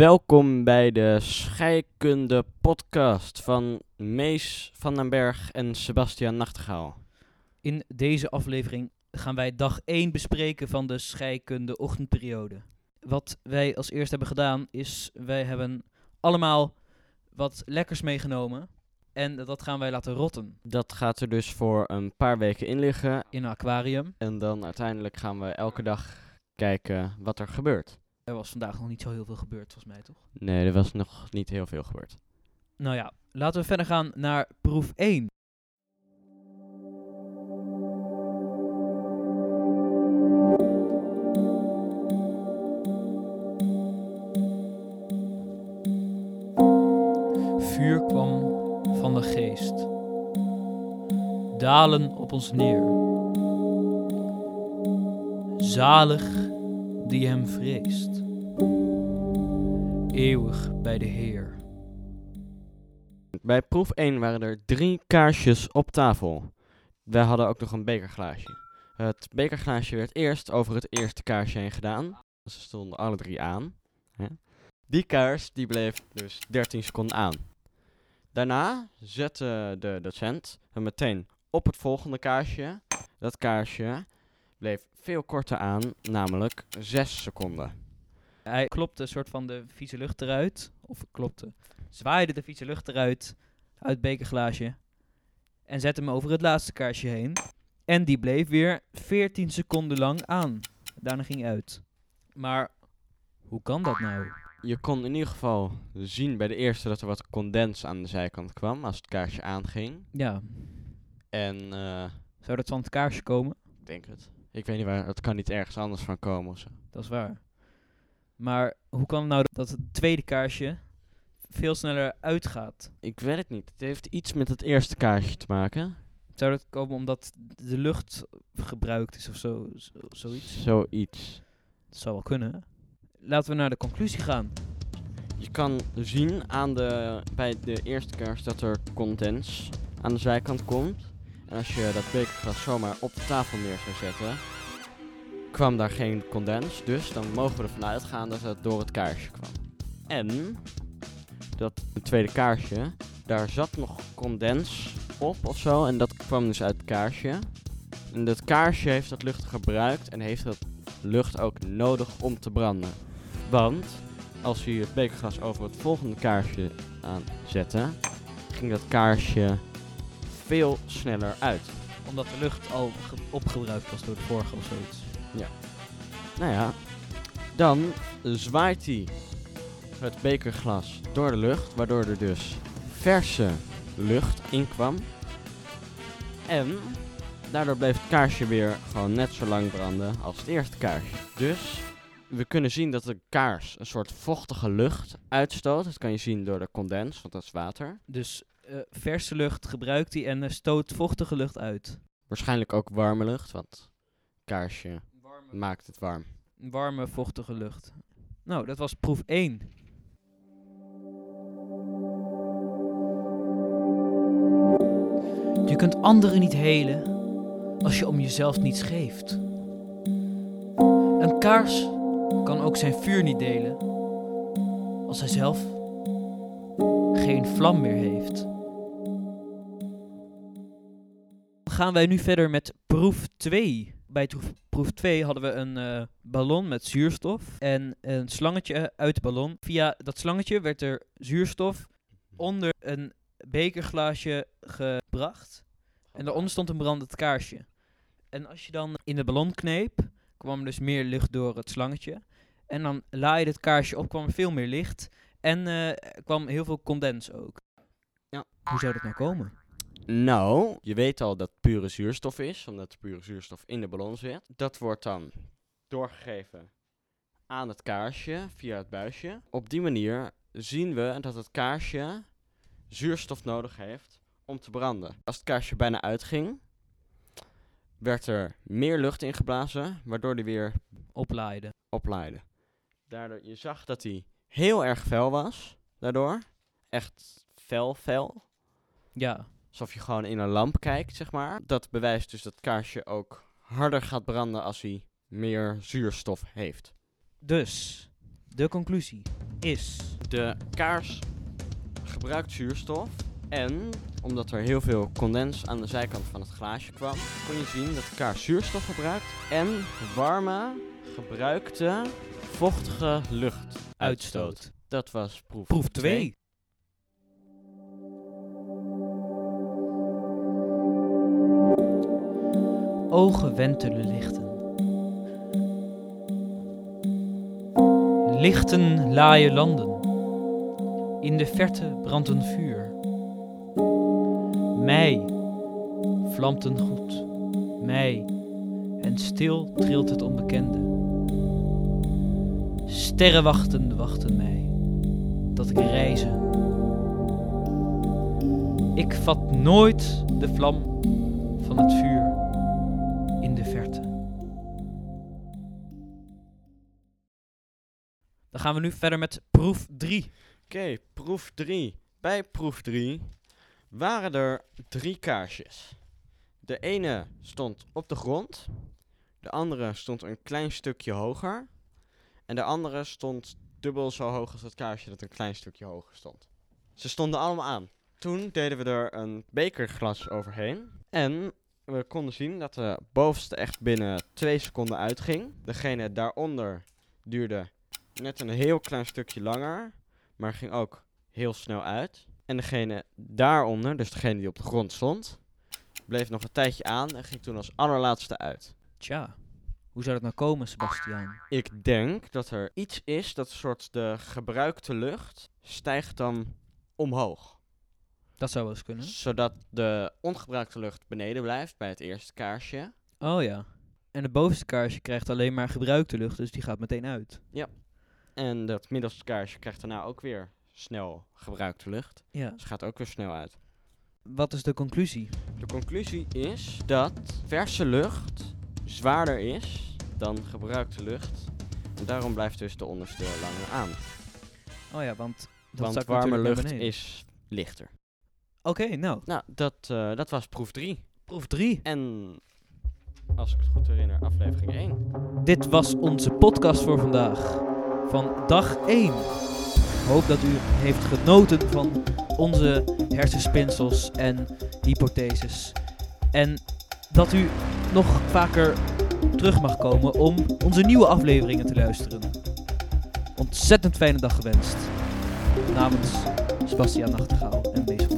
Welkom bij de Scheikunde podcast van Mees van den Berg en Sebastian Nachtegaal. In deze aflevering gaan wij dag 1 bespreken van de scheikunde ochtendperiode. Wat wij als eerst hebben gedaan is, wij hebben allemaal wat lekkers meegenomen. En dat gaan wij laten rotten Dat gaat er dus voor een paar weken in liggen. in een aquarium. En dan uiteindelijk gaan we elke dag kijken wat er gebeurt. Er was vandaag nog niet zo heel veel gebeurd, volgens mij toch? Nee, er was nog niet heel veel gebeurd. Nou ja, laten we verder gaan naar proef 1. Vuur kwam van de geest, dalen op ons neer. Zalig die hem vreest, eeuwig bij de Heer. Bij proef 1 waren er drie kaarsjes op tafel. Wij hadden ook nog een bekerglaasje. Het bekerglaasje werd eerst over het eerste kaarsje heen gedaan. Ze stonden alle drie aan. Die kaars die bleef dus 13 seconden aan. Daarna zette de docent hem meteen op het volgende kaarsje. Dat kaarsje bleef veel korter aan, namelijk 6 seconden. Hij klopte een soort van de vieze lucht eruit. Of klopte. Zwaaide de vieze lucht eruit. Uit het bekerglaasje. En zette hem over het laatste kaarsje heen. En die bleef weer 14 seconden lang aan. Daarna ging hij uit. Maar hoe kan dat nou? Je kon in ieder geval zien bij de eerste dat er wat condens aan de zijkant kwam als het kaarsje aanging. Ja, En eh, zou dat van het kaarsje komen? ik denk het. Ik weet niet waar, het kan niet ergens anders van komen of zo. Dat is waar. Maar hoe kan het nou dat het tweede kaarsje veel sneller uitgaat? Ik weet het niet. Het heeft iets met het eerste kaarsje te maken. Zou dat komen omdat de lucht gebruikt is of zo, zo- zoiets? Zoiets. Dat zou wel kunnen. Laten we naar de conclusie gaan. Je kan zien aan de, bij de eerste kaars dat er condens aan de zijkant komt. En als je dat bekerglas zomaar op de tafel neer zou zetten, kwam daar geen condens. Dus dan mogen we ervan uitgaan dat het door het kaarsje kwam. En dat het tweede kaarsje, daar zat nog condens op of zo. En dat kwam dus uit het kaarsje. En dat kaarsje heeft dat lucht gebruikt en heeft dat lucht ook nodig om te branden. Want als je het bekerglas over het volgende kaarsje aanzette, ging dat kaarsje veel sneller uit. Omdat de lucht al ge- opgebruikt was door de vorige of zoiets. Nou ja, dan zwaait hij het bekerglas door de lucht, waardoor er dus verse lucht in kwam. En daardoor bleef het kaarsje weer gewoon net zo lang branden als het eerste kaarsje. Dus we kunnen zien dat de kaars een soort vochtige lucht uitstoot. Dat kan je zien door de condens, want dat is water. Dus eh, verse lucht gebruikt hij en stoot vochtige lucht uit. Waarschijnlijk ook warme lucht, want kaarsje maakt het warm. Warme, vochtige lucht. Nou, dat was proef 1. Je kunt anderen niet helen als je om jezelf niets geeft. Een kaars kan ook zijn vuur niet delen als hij zelf geen vlam meer heeft. Dan gaan wij nu verder met proef 2. Bij proef 2 hadden we een eh, ballon met zuurstof en een slangetje uit de ballon. Via dat slangetje werd er zuurstof onder een bekerglaasje gebracht. En daaronder stond een brandend kaarsje. En als je dan in de ballon kneep, kwam er dus meer licht door het slangetje. En dan laaide het kaarsje op, kwam er veel meer licht. En eh, kwam heel veel condens ook. Ja. Hoe zou dat nou komen? Nou, je weet al dat het pure zuurstof is, omdat de pure zuurstof in de ballon zit. Dat wordt dan doorgegeven aan het kaarsje via het buisje. Op die manier zien we dat het kaarsje zuurstof nodig heeft om te branden. Als het kaarsje bijna uitging, werd er meer lucht ingeblazen, waardoor die weer Oplaaide. oplaaide. Daardoor, je zag dat hij heel erg fel was, daardoor. Echt fel, fel. Ja. Alsof je gewoon in een lamp kijkt, zeg maar. Dat bewijst dus dat het kaarsje ook harder gaat branden als hij meer zuurstof heeft. Dus, De conclusie is... De kaars gebruikt zuurstof. En omdat er heel veel condens aan de zijkant van het glaasje kwam, kon je zien dat de kaars zuurstof gebruikt en warme, gebruikte, vochtige lucht uitstoot. Dat was proef Proef twee. 2. Ogen wentelen lichten. Lichten laaien landen. In de verte brandt een vuur. Mei vlamt een goed. Mei en stil trilt het onbekende. Sterren wachten, wachten mij dat ik reizen. Ik vat nooit de vlam van het vuur Gaan we nu verder met proef 3. Oké, proef 3. Bij proef 3 waren er drie kaarsjes. De ene stond op de grond, de andere stond een klein stukje hoger en de andere stond dubbel zo hoog als het kaarsje dat een klein stukje hoger stond. Ze stonden allemaal aan. Toen deden we er een bekerglas overheen en we konden zien dat de bovenste echt binnen twee seconden uitging. Degene daaronder duurde net een heel klein stukje langer, maar ging ook heel snel uit. En degene daaronder, dus degene die op de grond stond, bleef nog een tijdje aan en ging toen als allerlaatste uit. Tja, hoe zou dat nou komen, Sebastian? Ik denk dat er iets is dat een soort de gebruikte lucht stijgt dan omhoog. Dat zou wel eens kunnen. Zodat de ongebruikte lucht beneden blijft bij het eerste kaarsje. Oh ja. En het bovenste kaarsje krijgt alleen maar gebruikte lucht, dus die gaat meteen uit. En dat middelste kaarsje krijgt daarna ook weer snel gebruikte lucht. Ja. Dus gaat ook weer snel uit. Wat is de conclusie? De conclusie is dat verse lucht zwaarder is dan gebruikte lucht. En daarom blijft dus de onderste langer aan. Oh ja, want dat Want warme lucht is lichter. Oké, nou, Nou, dat, eh, dat was proef 3. proef 3. En als ik het goed herinner, aflevering 1. Dit was onze podcast voor vandaag. Van dag 1. Hoop dat u heeft genoten van onze hersenspinsels en hypotheses. En dat u nog vaker terug mag komen om onze nieuwe afleveringen te luisteren. Ontzettend fijne dag gewenst. Namens Sebastian Nachtegaal en Mees